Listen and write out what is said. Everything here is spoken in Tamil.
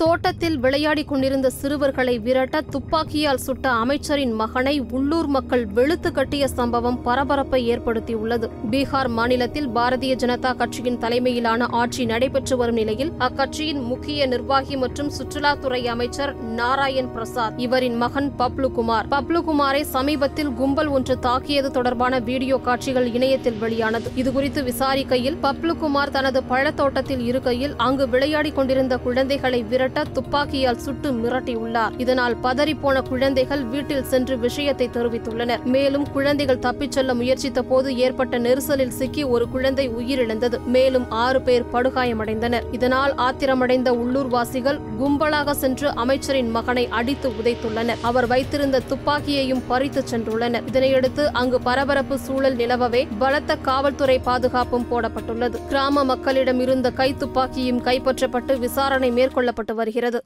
தோட்டத்தில் விளையாடிக் கொண்டிருந்த சிறுவர்களை விரட்ட துப்பாக்கியால் சுட்ட அமைச்சரின் மகனை உள்ளூர் மக்கள் வெளுத்து கட்டிய சம்பவம் பரபரப்பை ஏற்படுத்தியுள்ளது. பீகார் மாநிலத்தில் பாரதிய ஜனதா கட்சியின் தலைமையிலான ஆட்சி நடைபெற்று வரும் நிலையில் அக்கட்சியின் முக்கிய நிர்வாகி மற்றும் சுற்றுலாத்துறை அமைச்சர் நாராயண் பிரசாத் இவரின் மகன் பப்லு குமார் பப்லு குமாரை சமீபத்தில் கும்பல் ஒன்று தாக்கியது தொடர்பான வீடியோ காட்சிகள் இணையத்தில் வெளியானது. இதுகுறித்து விசாரிக்கையில் பப்லு குமார் தனது பழத்தோட்டத்தில் இருக்கையில் அங்கு விளையாடிக் கொண்டிருந்த குழந்தைகளை விரட்ட துப்பாக்கியால் சுட்டு மிரட்டியுள்ளார். இதனால் பதறிப்போன குழந்தைகள் வீட்டில் சென்று விஷயத்தை தெரிவித்துள்ளனர். மேலும் குழந்தைகள் தப்பிச் செல்ல முயற்சித்த போது ஏற்பட்ட நெரிசலில் சிக்கி ஒரு குழந்தை உயிரிழந்தது. மேலும் ஆறு பேர் படுகாயமடைந்தனர். இதனால் ஆத்திரமடைந்த உள்ளூர்வாசிகள் கும்பலாக சென்று அமைச்சரின் மகனை அடித்து உதைத்துள்ளனர். அவர் வைத்திருந்த துப்பாக்கியையும் பறித்து சென்றுள்ளனர். இதனையடுத்து அங்கு பரபரப்பு சூழல் நிலவவே பலத்த காவல்துறை பாதுகாப்பும் போடப்பட்டுள்ளது. கிராம மக்களிடம் இருந்த கை துப்பாக்கியும் கைப்பற்றப்பட்டு விசாரணை மேற்கொள்ளப்பட்டு வருகிறது.